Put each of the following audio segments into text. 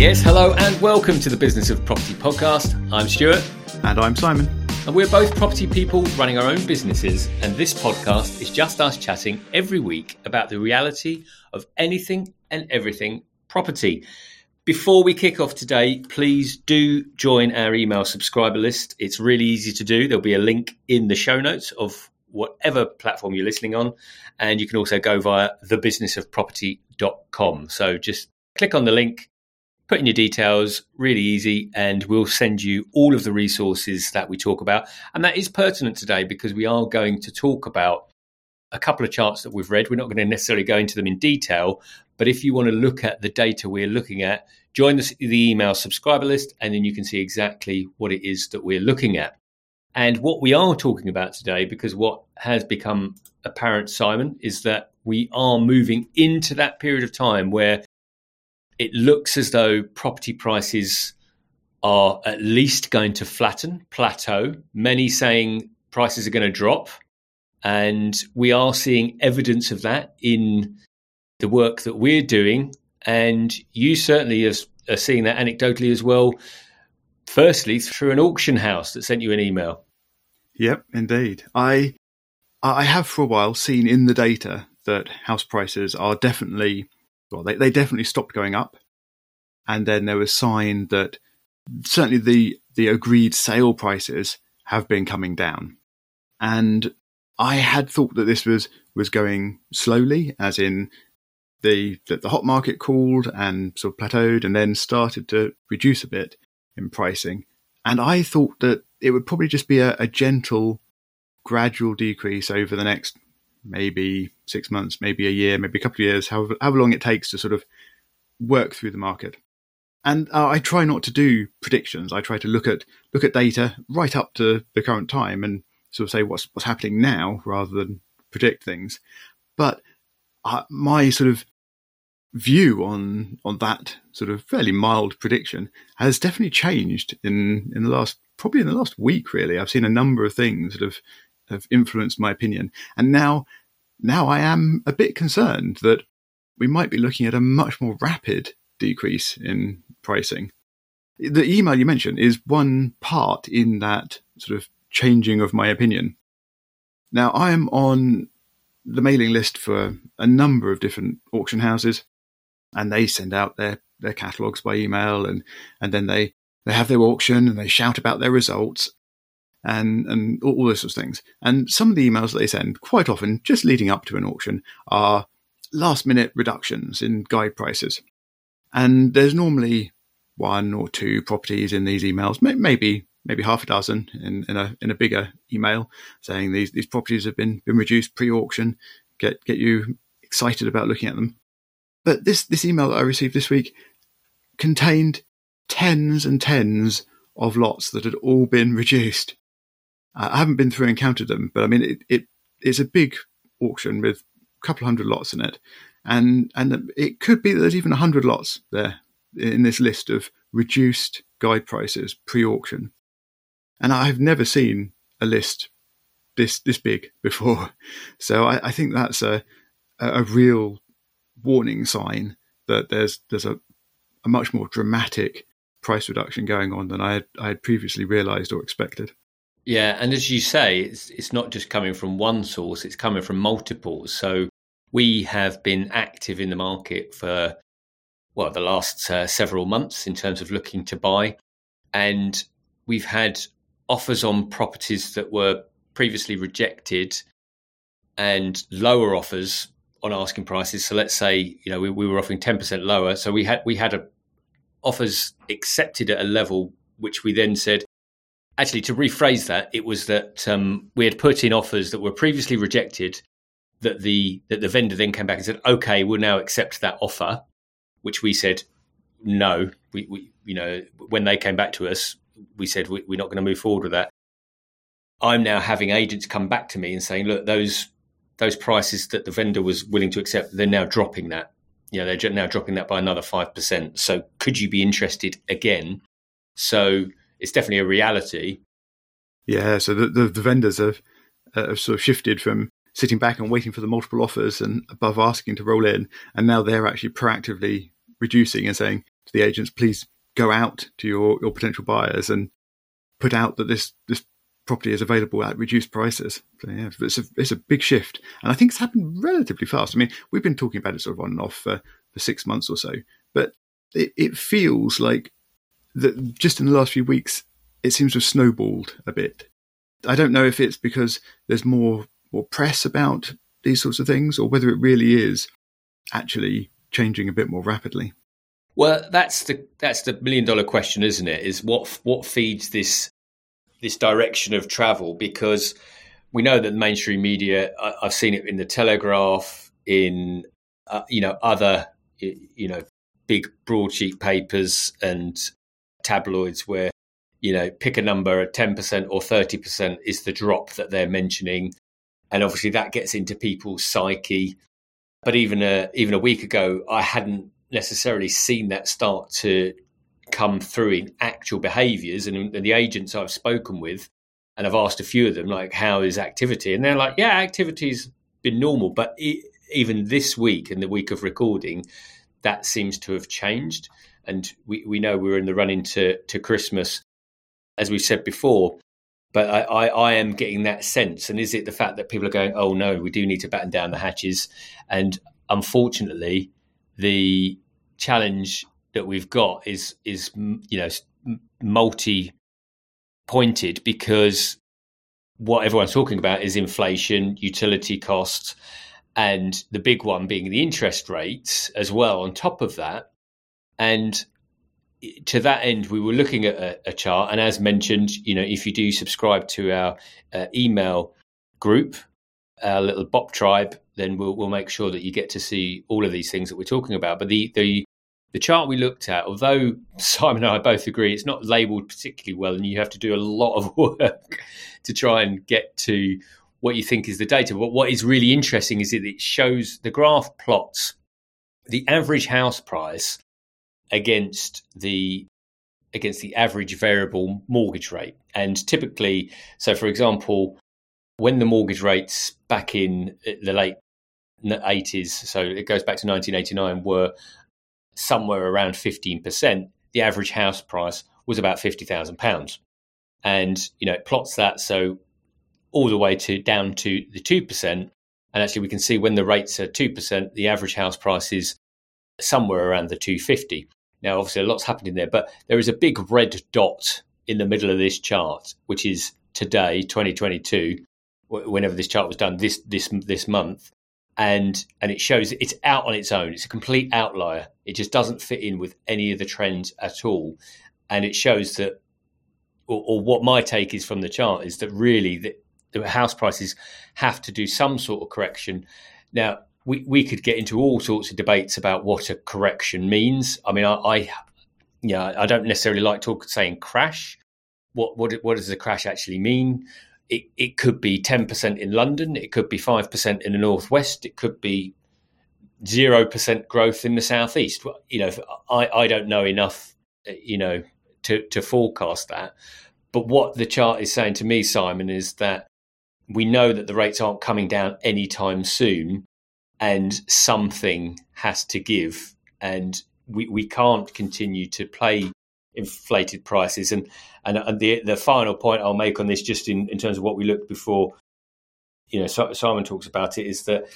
Yes, hello and welcome to the Business of Property podcast. I'm Stuart. And I'm Simon. And we're both property people running our own businesses. And this podcast is just us chatting every week about the reality of anything and everything property. Before we kick off today, please do join our email subscriber list. It's really easy to do. There'll be a link in the show notes of whatever platform you're listening on. And you can also go via thebusinessofproperty.com. So just click on the link, put in your details, really easy, and we'll send you all of the resources that we talk about. And that is pertinent today because we are going to talk about a couple of charts that we've read. We're not going to necessarily go into them in detail, but if you want to look at the data we're looking at, join the, the email subscriber list and then you can see exactly what it is that we're looking at. And what we are talking about today, because what has become apparent, Simon, is that we are moving into that period of time where it looks as though property prices are at least going to flatten, plateau. Many saying prices are going to drop. And we are seeing evidence of that in the work that we're doing. And you certainly are seeing that anecdotally as well. Firstly, through an auction house that sent you an email. Yep, indeed. I I have for a while seen in the data that house prices are definitely well, they, they definitely stopped going up. And then there was sign that certainly the, the agreed sale prices have been coming down. And I had thought that this was, was going slowly, as in the, the, the hot market cooled and sort of plateaued and then started to reduce a bit in pricing. And I thought that it would probably just be a, a gentle, gradual decrease over the next maybe six months, maybe a year, maybe a couple of years, however, however long it takes to sort of work through the market. And uh, I try not to do predictions. I try to look at look at data right up to the current time and sort of say what's what's happening now rather than predict things. But uh, my sort of view on on that sort of fairly mild prediction has definitely changed in in the last probably in the last week. Really, I've seen a number of things that have have influenced my opinion. And now, now I am a bit concerned that we might be looking at a much more rapid decrease in pricing. The email you mentioned is one part in that sort of changing of my opinion. Now, I am on the mailing list for a number of different auction houses, and they send out their, their catalogues by email, and, and then they, they have their auction and they shout about their results and and all, those sorts of things. And some of the emails that they send, quite often, just leading up to an auction, are last minute reductions in guide prices. And there's normally one or two properties in these emails, maybe maybe half a dozen in, in a in a bigger email saying these these properties have been been reduced pre auction, get get you excited about looking at them. But this this email that I received this week contained tens and tens of lots that had all been reduced. I haven't been through and counted them, but I mean, it, it it's a big auction with a couple hundred lots in it, and and it could be that there's even a hundred lots there in this list of reduced guide prices pre-auction, and I've never seen a list this this big before, so I, I think that's a a real warning sign that there's there's a, a much more dramatic price reduction going on than I had, I had previously realised or expected. Yeah, and as you say, it's it's not just coming from one source; it's coming from multiples. So we have been active in the market for well the last uh, several months in terms of looking to buy, and we've had offers on properties that were previously rejected and lower offers on asking prices. So let's say you know we, we were offering ten percent lower, so we had we had a, offers accepted at a level which we then said actually, to rephrase that, it was that um, we had put in offers that were previously rejected. That the that the vendor then came back and said, "Okay, we'll now accept that offer," which we said, "No." We, we you know, when they came back to us, we said we, we're not going to move forward with that. I'm now having agents come back to me and saying, "Look, those those prices that the vendor was willing to accept, they're now dropping that. You know, they're now dropping that by another five percent. So, could you be interested again?" So it's definitely a reality. Yeah, so the, the, the vendors have, uh, have sort of shifted from sitting back and waiting for the multiple offers and above asking to roll in, and now they're actually proactively reducing and saying, to the agents, please go out to your, your potential buyers and put out that this this property is available at reduced prices. So yeah, it's a it's a big shift, and I think it's happened relatively fast. I mean, we've been talking about it sort of on and off for, for six months or so, but it, it feels like that just in the last few weeks, it seems to have snowballed a bit. I don't know if it's because there's more more press about these sorts of things, or whether it really is actually changing a bit more rapidly. Well, that's the that's the million dollar question, isn't it? Is what what feeds this this direction of travel? Because we know that mainstream media. I, have seen it in the Telegraph, in uh, you know other you know big broadsheet papers and tabloids where you know pick a number at 10% or 30% is the drop that they're mentioning and obviously that gets into people's psyche. But even a even a week ago i hadn't necessarily seen that start to come through in actual behaviors. And, and the agents I've spoken with and I've asked a few of them like how is activity? And they're like yeah activity's been normal. But it, even this week and the week of recording that seems to have changed. And we, we know we're in the run into to Christmas. As we said before but I, I, I, am getting that sense and is it the fact that people are going oh no we do need to batten down the hatches and unfortunately the challenge that we've got is is you know multi pointed because what everyone's talking about is inflation, utility costs, and the big one being the interest rates as well on top of that. And to that end, we were looking at a, a chart, and as mentioned, you know, if you do subscribe to our uh, email group, our little Bop tribe, then we'll we'll make sure that you get to see all of these things that we're talking about. But the the the chart we looked at, although Simon and I both agree it's not labeled particularly well, and you have to do a lot of work to try and get to what you think is the data. But what is really interesting is that it shows the graph plots the average house price against the against the average variable mortgage rate. And typically, so for example, when the mortgage rates back in uh, the late 80s, so it goes back to 1989, were somewhere around 15%, the average house price was about £50,000. And, you know, it plots that so all the way to down to the 2%. And actually, we can see when the rates are 2%, the average house price is somewhere around the 250. Now, obviously, a lot's happened in there, but there is a big red dot in the middle of this chart, which is today, 2022, whenever this chart was done this this this month, and and it shows it's out on its own. It's a complete outlier. It just doesn't fit in with any of the trends at all, and it shows that, or, or what my take is from the chart is that really the, the house prices have to do some sort of correction. Now we we could get into all sorts of debates about what a correction means. I mean, I, I yeah, I don't necessarily like talk saying crash. What what what does a crash actually mean? it, it could be 10% in London, it could be 5% in the Northwest, it could be 0% growth in the Southeast. You know, I, I don't know enough, eh, you know, to, to forecast that. But what the chart is saying to me, Simon, is that we know that the rates aren't coming down anytime soon and something has to give. And we, we can't continue to play inflated prices. And and, the the final point I'll make on this, just in, in terms of what we looked before, you know, Simon talks about it, is that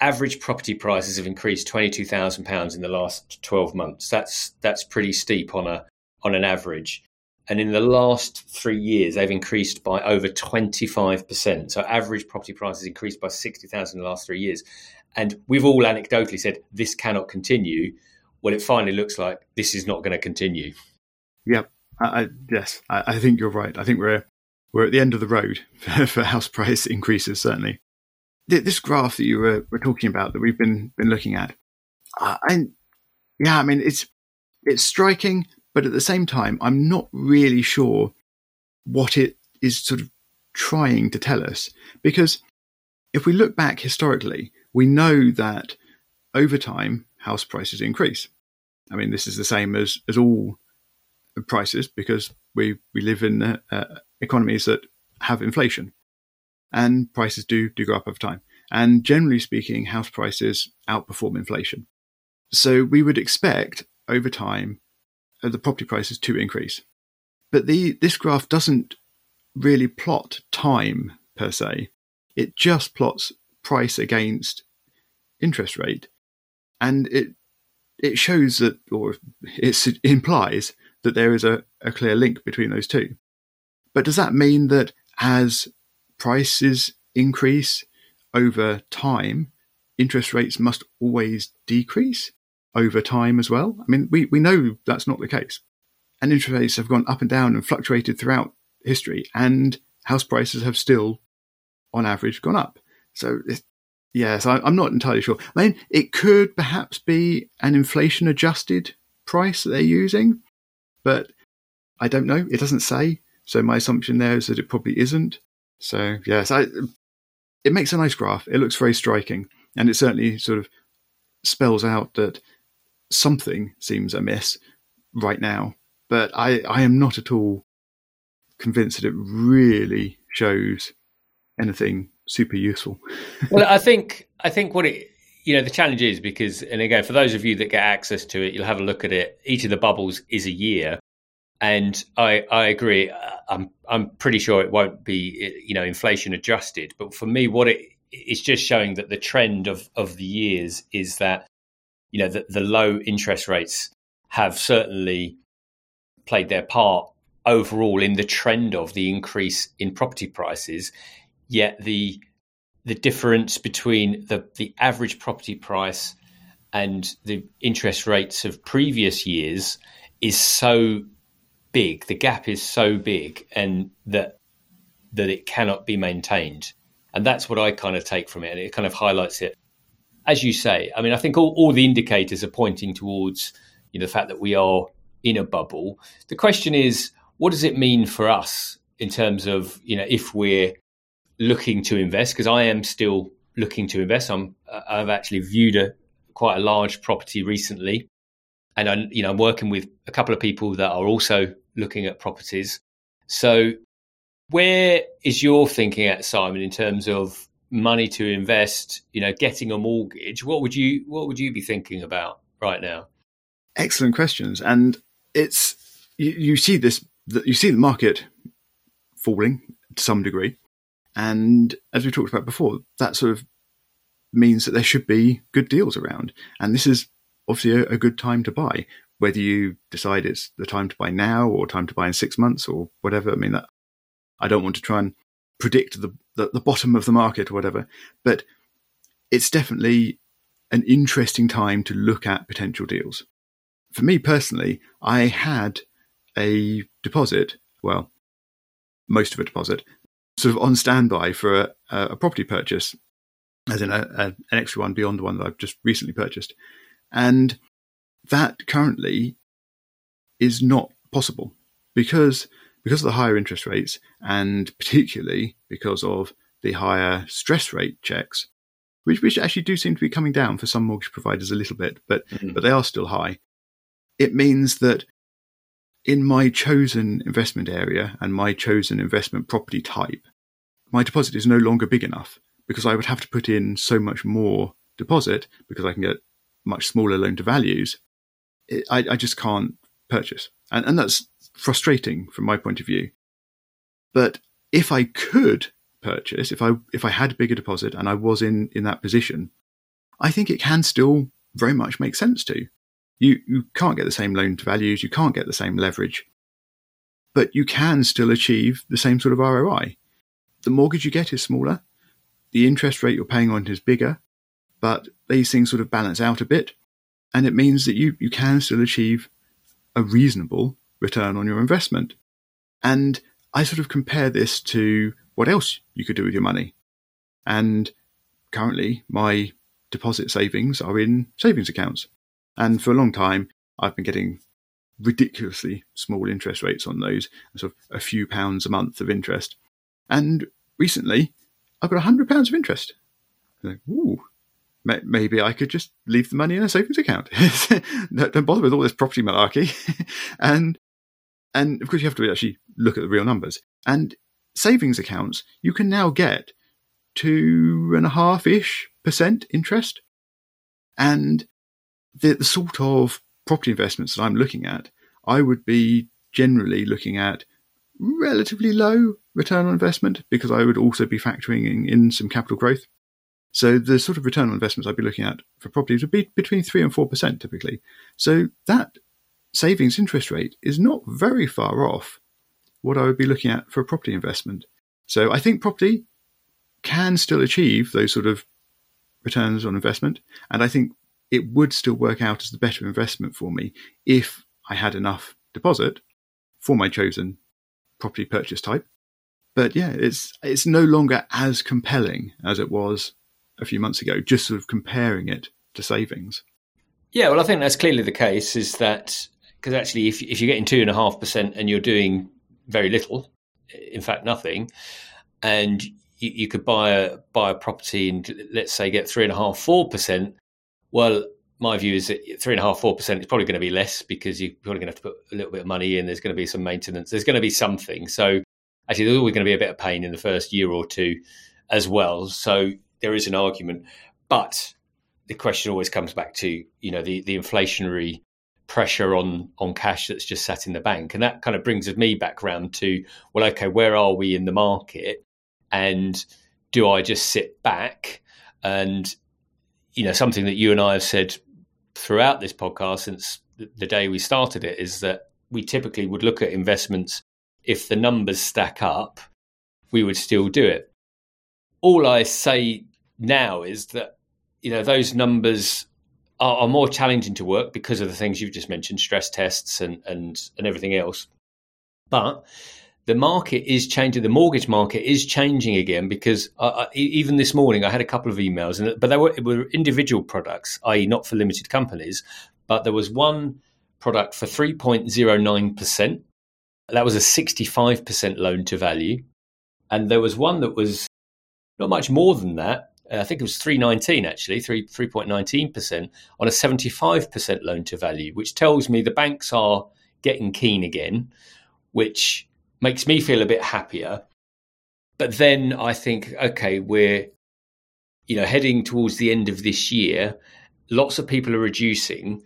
average property prices have increased twenty two thousand pounds in the last twelve months. That's that's pretty steep on a on an average. And in the last three years, they've increased by over 25%. So average property prices increased by 60,000 in the last three years. And we've all anecdotally said this cannot continue. Well, it finally looks like this is not going to continue. Yep. I, I, yes, I, I, think you're right. I think we're we're at the end of the road for, for house price increases. Certainly, this graph that you were, were talking about that we've been been looking at, uh, and yeah, I mean it's it's striking, but at the same time, I'm not really sure what it is sort of trying to tell us because if we look back historically, we know that over time house prices increase. I mean, this is the same as as all prices because we we live in uh, economies that have inflation, and prices do do go up over time. And generally speaking, house prices outperform inflation. So we would expect over time uh, the property prices to increase. But the this graph doesn't really plot time per se. It just plots price against interest rate, and it it shows that, or it implies that there is a, a clear link between those two. But does that mean that as prices increase over time, interest rates must always decrease over time as well? I mean, we, we know that's not the case. And interest rates have gone up and down and fluctuated throughout history, and house prices have still, on average, gone up. So, yes, I, I'm not entirely sure. I mean, it could perhaps be an inflation adjusted price that they're using, but I don't know. It doesn't say. So my assumption there is that it probably isn't. So yes, it makes a nice graph. It looks very striking, and it certainly sort of spells out that something seems amiss right now. But I, I am not at all convinced that it really shows anything super useful. well, I think I think what it you know the challenge is because and again for those of you that get access to it, you'll have a look at it. Each of the bubbles is a year, and I I agree. Uh, I'm I'm pretty sure it won't be uh, you know inflation adjusted, but for me, what it it's just showing that the trend of of the years is that you know the, the low interest rates have certainly played their part overall in the trend of the increase in property prices yet the the difference between the the average property price and the interest rates of previous years is so big, the gap is so big, and that that it cannot be maintained. And that's what I kind of take from it. And it kind of highlights it. As you say, I mean, I think all, all the indicators are pointing towards you know, the fact that we are in a bubble. The question is, what does it mean for us in terms of, you know, if we're looking to invest? Because I am still looking to invest. I'm, uh, I've actually viewed a quite a large property recently, and I, you know, I'm working with a couple of people that are also looking at properties. So, where is your thinking at, Simon, in terms of money to invest? You know, getting a mortgage. What would you What would you be thinking about right now? Excellent questions, and it's you, you see this. You see the market falling to some degree, and as we talked about before, that sort of means that there should be good deals around, and this is obviously a, a good time to buy whether you decide it's the time to buy now or time to buy in six months or whatever. I mean, that, I don't want to try and predict the, the, the bottom of the market or whatever, but it's definitely an interesting time to look at potential deals. For me personally, I had a deposit, well, most of a deposit, sort of on standby for a, a property purchase, as in a, a, an extra one beyond the one that I've just recently purchased. And that currently is not possible because because of the higher interest rates and particularly because of the higher stress rate checks, which, which actually do seem to be coming down for some mortgage providers a little bit, but mm-hmm. but they are still high. It means that in my chosen investment area and my chosen investment property type, my deposit is no longer big enough because I would have to put in so much more deposit because I can get much smaller loan to values I, I, just can't purchase. And, and that's frustrating from my point of view. But if I could purchase, if I if I had a bigger deposit and I was in, in that position, I think it can still very much make sense to. You you can't get the same loan to values, you can't get the same leverage, but you can still achieve the same sort of ROI. The mortgage you get is smaller, the interest rate you're paying on is bigger, but these things sort of balance out a bit and it means that you, you can still achieve a reasonable return on your investment. And I sort of compare this to what else you could do with your money. And currently, my deposit savings are in savings accounts. And for a long time, I've been getting ridiculously small interest rates on those, sort of a few pounds a month of interest. And recently, I've got a hundred pounds of interest. Like, ooh, maybe I could just leave the money in a savings account. Don't bother with all this property malarkey. and and of course you have to actually look at the real numbers. And savings accounts, you can now get two and a half ish percent interest. And the, the sort of property investments that I'm looking at, I would be generally looking at relatively low return on investment because I would also be factoring in, in some capital growth. So the sort of return on investments I'd be looking at for properties would be between three and four percent typically. So that savings interest rate is not very far off what I would be looking at for a property investment. So I think property can still achieve those sort of returns on investment, and I think it would still work out as the better investment for me if I had enough deposit for my chosen property purchase type. But yeah, it's it's no longer as compelling as it was a few months ago, just sort of comparing it to savings. Yeah, well, I think that's clearly the case. Is that because actually, if if you're getting two and a half percent and you're doing very little, in fact, nothing, and you, you could buy a buy a property and let's say get three and a half, four percent. Well, my view is that three and a half, four percent is probably going to be less because you're probably going to have to put a little bit of money in. There's going to be some maintenance. There's going to be something. So actually, there's always going to be a bit of pain in the first year or two as well. So there is an argument, but the question always comes back to you know the the inflationary pressure on on cash that's just sat in the bank, and that kind of brings me back around to well, okay, where are we in the market, and do I just sit back and you know something that you and I have said throughout this podcast since the day we started it is that we typically would look at investments if the numbers stack up, we would still do it. All I say now is that you know those numbers are, are more challenging to work because of the things you've just mentioned, stress tests and and and everything else. But the market is changing. The mortgage market is changing again because I, even this morning I had a couple of emails, and but they were, were individual products, i.e., not for limited companies. But there was one product for three point zero nine percent. That was a sixty-five percent loan to value, and there was one that was not much more than that. Uh, I think it was 319 actually, 3 3.19% on a 75% loan to value, which tells me the banks are getting keen again, which makes me feel a bit happier. But then I think, okay, we're you know heading towards the end of this year. Lots of people are reducing,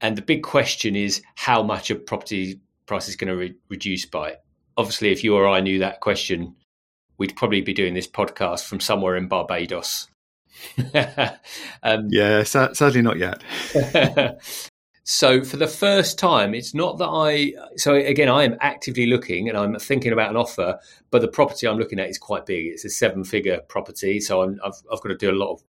and the big question is how much a property price is going to re- reduce by. Obviously, if you or I knew that question, we'd probably be doing this podcast from somewhere in Barbados. um, yeah, sadly not yet. So for the first time, it's not that I. So again, I am actively looking and I'm thinking about an offer, but the property I'm looking at is quite big. It's a seven-figure property, so i have I've got to do a lot of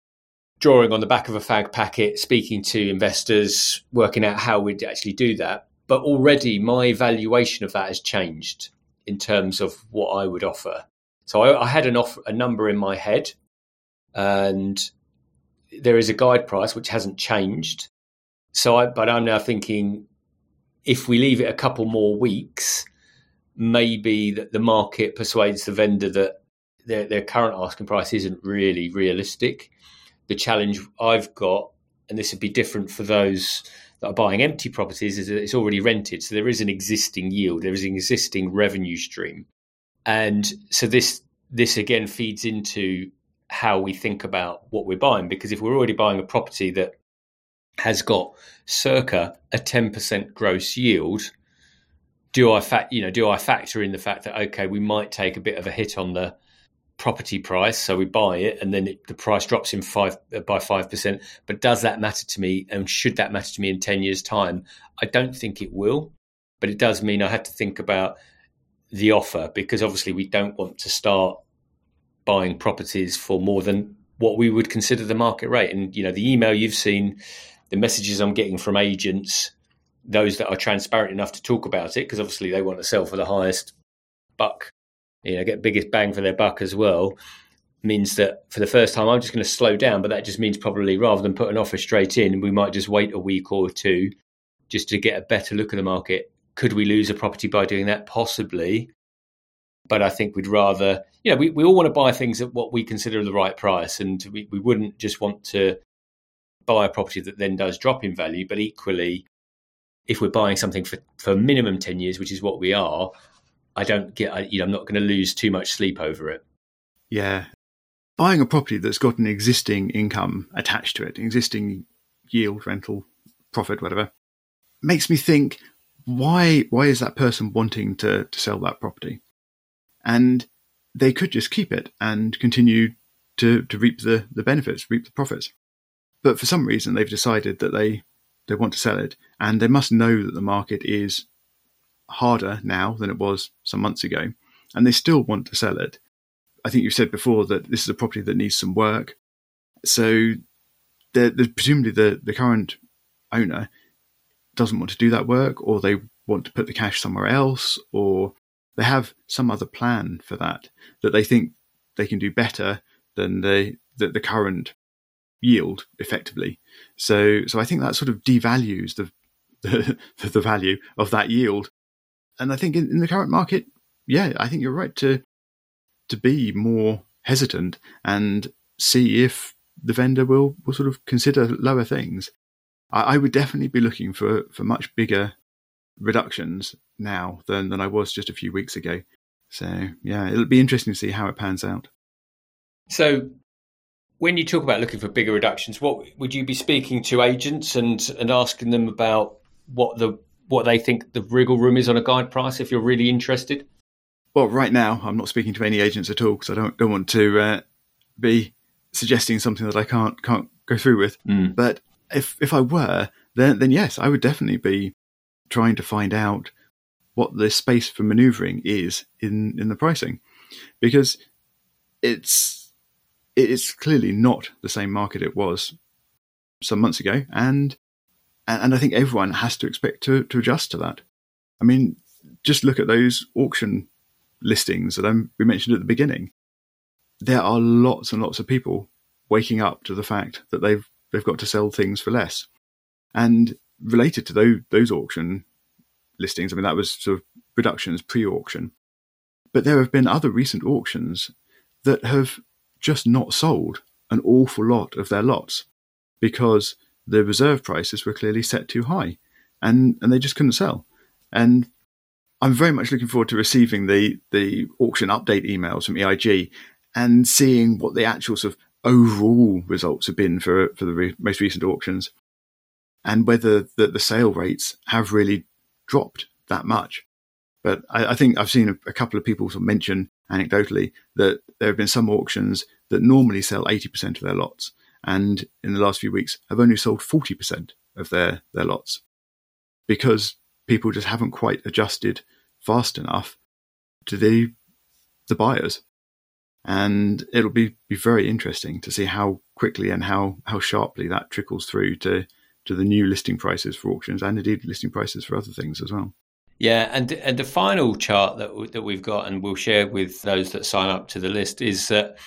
drawing on the back of a fag packet, speaking to investors, working out how we'd actually do that. But already, my valuation of that has changed in terms of what I would offer. So I, I had an offer, a number in my head, and there is a guide price which hasn't changed so, I, but I'm now thinking if we leave it a couple more weeks, maybe that the market persuades the vendor that their, their current asking price isn't really realistic. The challenge I've got, and this would be different for those that are buying empty properties, is that it's already rented. So there is an existing yield, there is an existing revenue stream. And so this this again feeds into how we think about what we're buying. Because if we're already buying a property that has got circa a 10% gross yield do i fact you know do i factor in the fact that okay we might take a bit of a hit on the property price so we buy it and then it, the price drops in 5 uh, by 5% but does that matter to me and should that matter to me in 10 years time? I don't think it will but it does mean i had to think about the offer because obviously we don't want to start buying properties for more than what we would consider the market rate. And you know the email you've seen the messages I'm getting from agents, those that are transparent enough to talk about it, because obviously they want to sell for the highest buck, you know, get biggest bang for their buck as well, means that for the first time I'm just going to slow down. But that just means probably rather than put an offer straight in, we might just wait a week or two just to get a better look at the market. Could we lose a property by doing that? Possibly. But I think we'd rather, you know, we, we all want to buy things at what we consider the right price. And we, we wouldn't just want to buy a property that then does drop in value. But equally, if we're buying something for, for minimum 10 years, which is what we are, I don't get, I, you know, I'm not going to lose too much sleep over it. Yeah. Buying a property that's got an existing income attached to it, existing yield, rental, profit, whatever, makes me think why why is that person wanting to, to sell that property? And they could just keep it and continue to, to reap the, the benefits, reap the profits. But for some reason, they've decided that they, they want to sell it, and they must know that the market is harder now than it was some months ago, and they still want to sell it. I think you said before that this is a property that needs some work. So, the, the, presumably, the, the current owner doesn't want to do that work, or they want to put the cash somewhere else, or they have some other plan for that that they think they can do better than the the, the current yield effectively. So so I think that sort of devalues the the, the value of that yield. And I think in, in the current market, yeah, I think you're right to to be more hesitant and see if the vendor will, will sort of consider lower things. I, I would definitely be looking for, for much bigger reductions now than, than I was just a few weeks ago. So yeah, it'll be interesting to see how it pans out. So when you talk about looking for bigger reductions, what would you be speaking to agents and and asking them about what the what they think the wriggle room is on a guide price if you're really interested? Well, right now I'm not speaking to any agents at all because I don't don't want to uh, be suggesting something that I can't can't go through with. Mm. But if if I were, then then yes, I would definitely be trying to find out what the space for manoeuvring is in in the pricing, because it's it's clearly not the same market it was some months ago, and and I think everyone has to expect to to adjust to that. I mean, just look at those auction listings that we mentioned at the beginning. There are lots and lots of people waking up to the fact that they've they've got to sell things for less, and related to those, those auction listings. I mean, that was sort of reductions pre-auction, but there have been other recent auctions that have just not sold an awful lot of their lots because the reserve prices were clearly set too high, and and they just couldn't sell. And I'm very much looking forward to receiving the the auction update emails from EIG and seeing what the actual sort of overall results have been for for the re- most recent auctions and whether the, the sale rates have really dropped that much. But I, I think I've seen a, a, couple of people sort of mention anecdotally that there have been some auctions that normally sell 80% of their lots and in the last few weeks have only sold 40% of their, their lots because people just haven't quite adjusted fast enough to the, the buyers. And it'll be, be very interesting to see how quickly and how, how sharply that trickles through to, to the new listing prices for auctions and indeed listing prices for other things as well. Yeah, and and the final chart that that we've got and we'll share with those that sign up to the list is that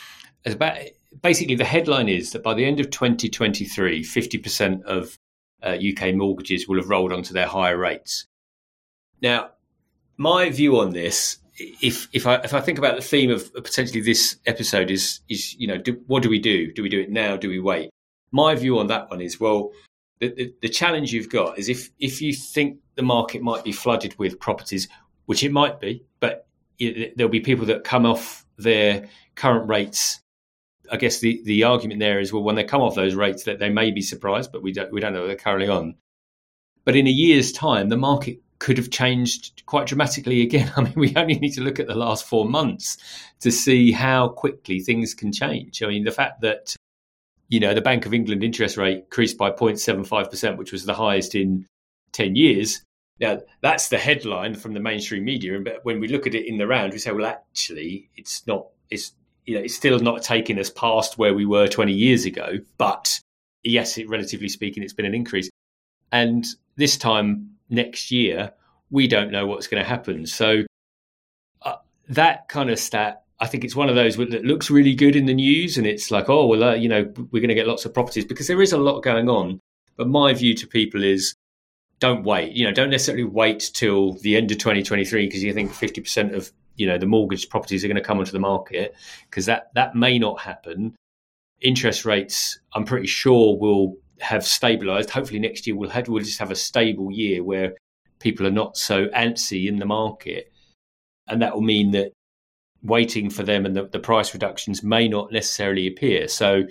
is about basically the headline is that by the end of 2023, 50% of uh, UK mortgages will have rolled onto their higher rates. Now, my view on this, if if I if I think about the theme of potentially this episode is is you know do, what do we do? Do we do it now? Do we wait? My view on that one is well, the, the, the challenge you've got is if if you think the market might be flooded with properties, which it might be, but it, there'll be people that come off their current rates. I guess the, the argument there is well, when they come off those rates, that they may be surprised, but we don't we don't know they're currently on. But in a year's time, the market could have changed quite dramatically again. I mean, we only need to look at the last four months to see how quickly things can change. I mean, the fact that you know, the Bank of England interest rate increased by 0.75%, which was the highest in 10 years. Now, that's the headline from the mainstream media. But when we look at it in the round, we say, well, actually, it's not, it's, you know, it's still not taking us past where we were 20 years ago. But yes, it, relatively speaking, it's been an increase. And this time next year, we don't know what's going to happen. So uh, that kind of stat I think it's one of those that looks really good in the news, and it's like, oh, well, uh, you know, we're going to get lots of properties because there is a lot going on. But my view to people is don't wait. You know, don't necessarily wait till the end of 2023 because you think 50% of you know the mortgage properties are going to come onto the market because that that may not happen. Interest rates, I'm pretty sure, will have stabilised. Hopefully, next year we'll have we'll just have a stable year where people are not so antsy in the market, and that will mean that waiting for them and the, the, price reductions may not necessarily appear. So,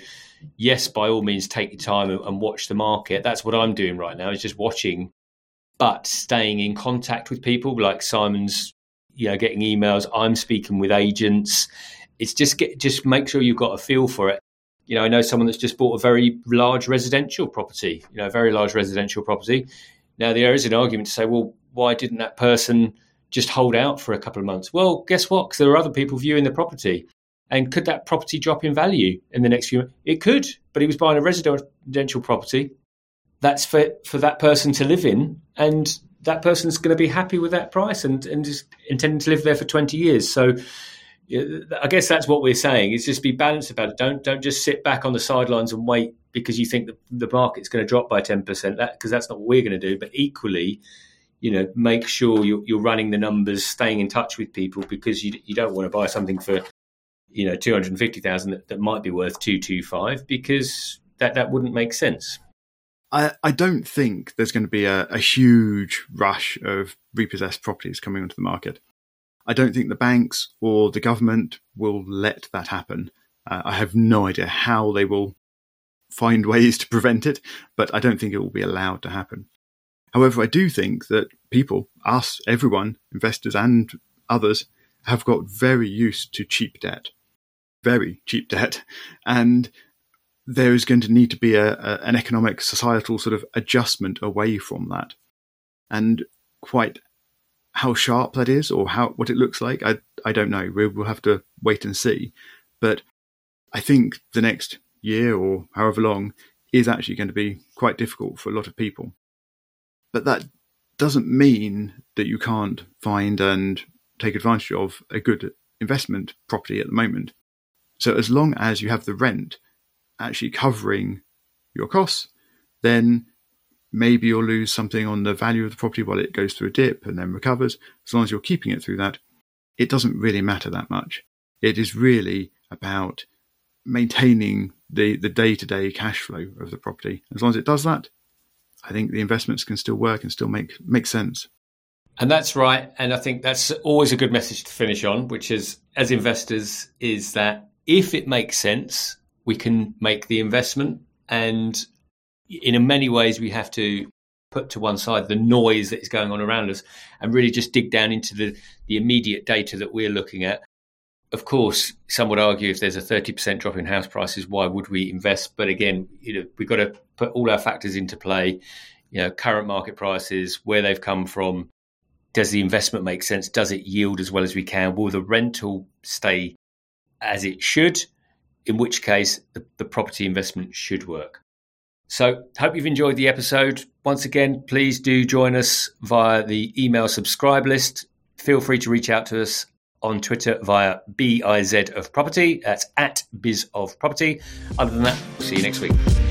yes, by all means, take your time and, and, watch the market. That's what I'm doing right now. Is just watching but staying in contact with people like Simon's, you know, getting emails. I'm speaking with agents. It's just get just make sure you've got a feel for it. You know, I know someone that's just bought a very large residential property. You know, a very large residential property. Now there is an argument to say, well, why didn't that person just hold out for a couple of months? Well, guess what? Because there are other people viewing the property. And could that property drop in value in the next few months? It could, but he was buying a residential property that's for, for that person to live in. And that person's going to be happy with that price and, and is intending to live there for 20 years. So I guess that's what we're saying is just be balanced about it. Don't, don't just sit back on the sidelines and wait because you think the, the market's going to drop by 10%, that, because that's not what we're going to do. But equally, you know, make sure you're, you're running the numbers, staying in touch with people because you, you don't want to buy something for, you know, 250,000 that, that might be worth 225 because that, that wouldn't make sense. I, I don't think there's going to be a, a huge rush of repossessed properties coming onto the market. I don't think the banks or the government will let that happen. Uh, I have no idea how they will find ways to prevent it, but I don't think it will be allowed to happen. However, I do think that people, us, everyone, investors and others, have got very used to cheap debt, very cheap debt, and there is going to need to be a, a, an economic societal sort of adjustment away from that. And quite how sharp that is or how what it looks like, I I don't know. We'll, we'll have to wait and see. But I think the next year or however long is actually going to be quite difficult for a lot of people. But that doesn't mean that you can't find and take advantage of a good investment property at the moment. So as long as you have the rent actually covering your costs, then maybe you'll lose something on the value of the property while it goes through a dip and then recovers. As long as you're keeping it through that, it doesn't really matter that much. It is really about maintaining the, the day-to-day cash flow of the property. As long as it does that, I think the investments can still work and still make make sense. And that's right. And I think that's always a good message to finish on, which is as investors, is that if it makes sense, we can make the investment. And in many ways, we have to put to one side the noise that is going on around us and really just dig down into the, the immediate data that we're looking at. Of course, some would argue if there's a 30% drop in house prices, why would we invest? But again, you know, we've got to put all our factors into play. You know, current market prices, where they've come from. Does the investment make sense? Does it yield as well as we can? Will the rental stay as it should? in which case the, the property investment should work. So, hope you've enjoyed the episode. Once again, please do join us via the email subscribe list. Feel free to reach out to us on Twitter via BIZ of Property. That's at Biz of Property. Other than that, we'll see you next week.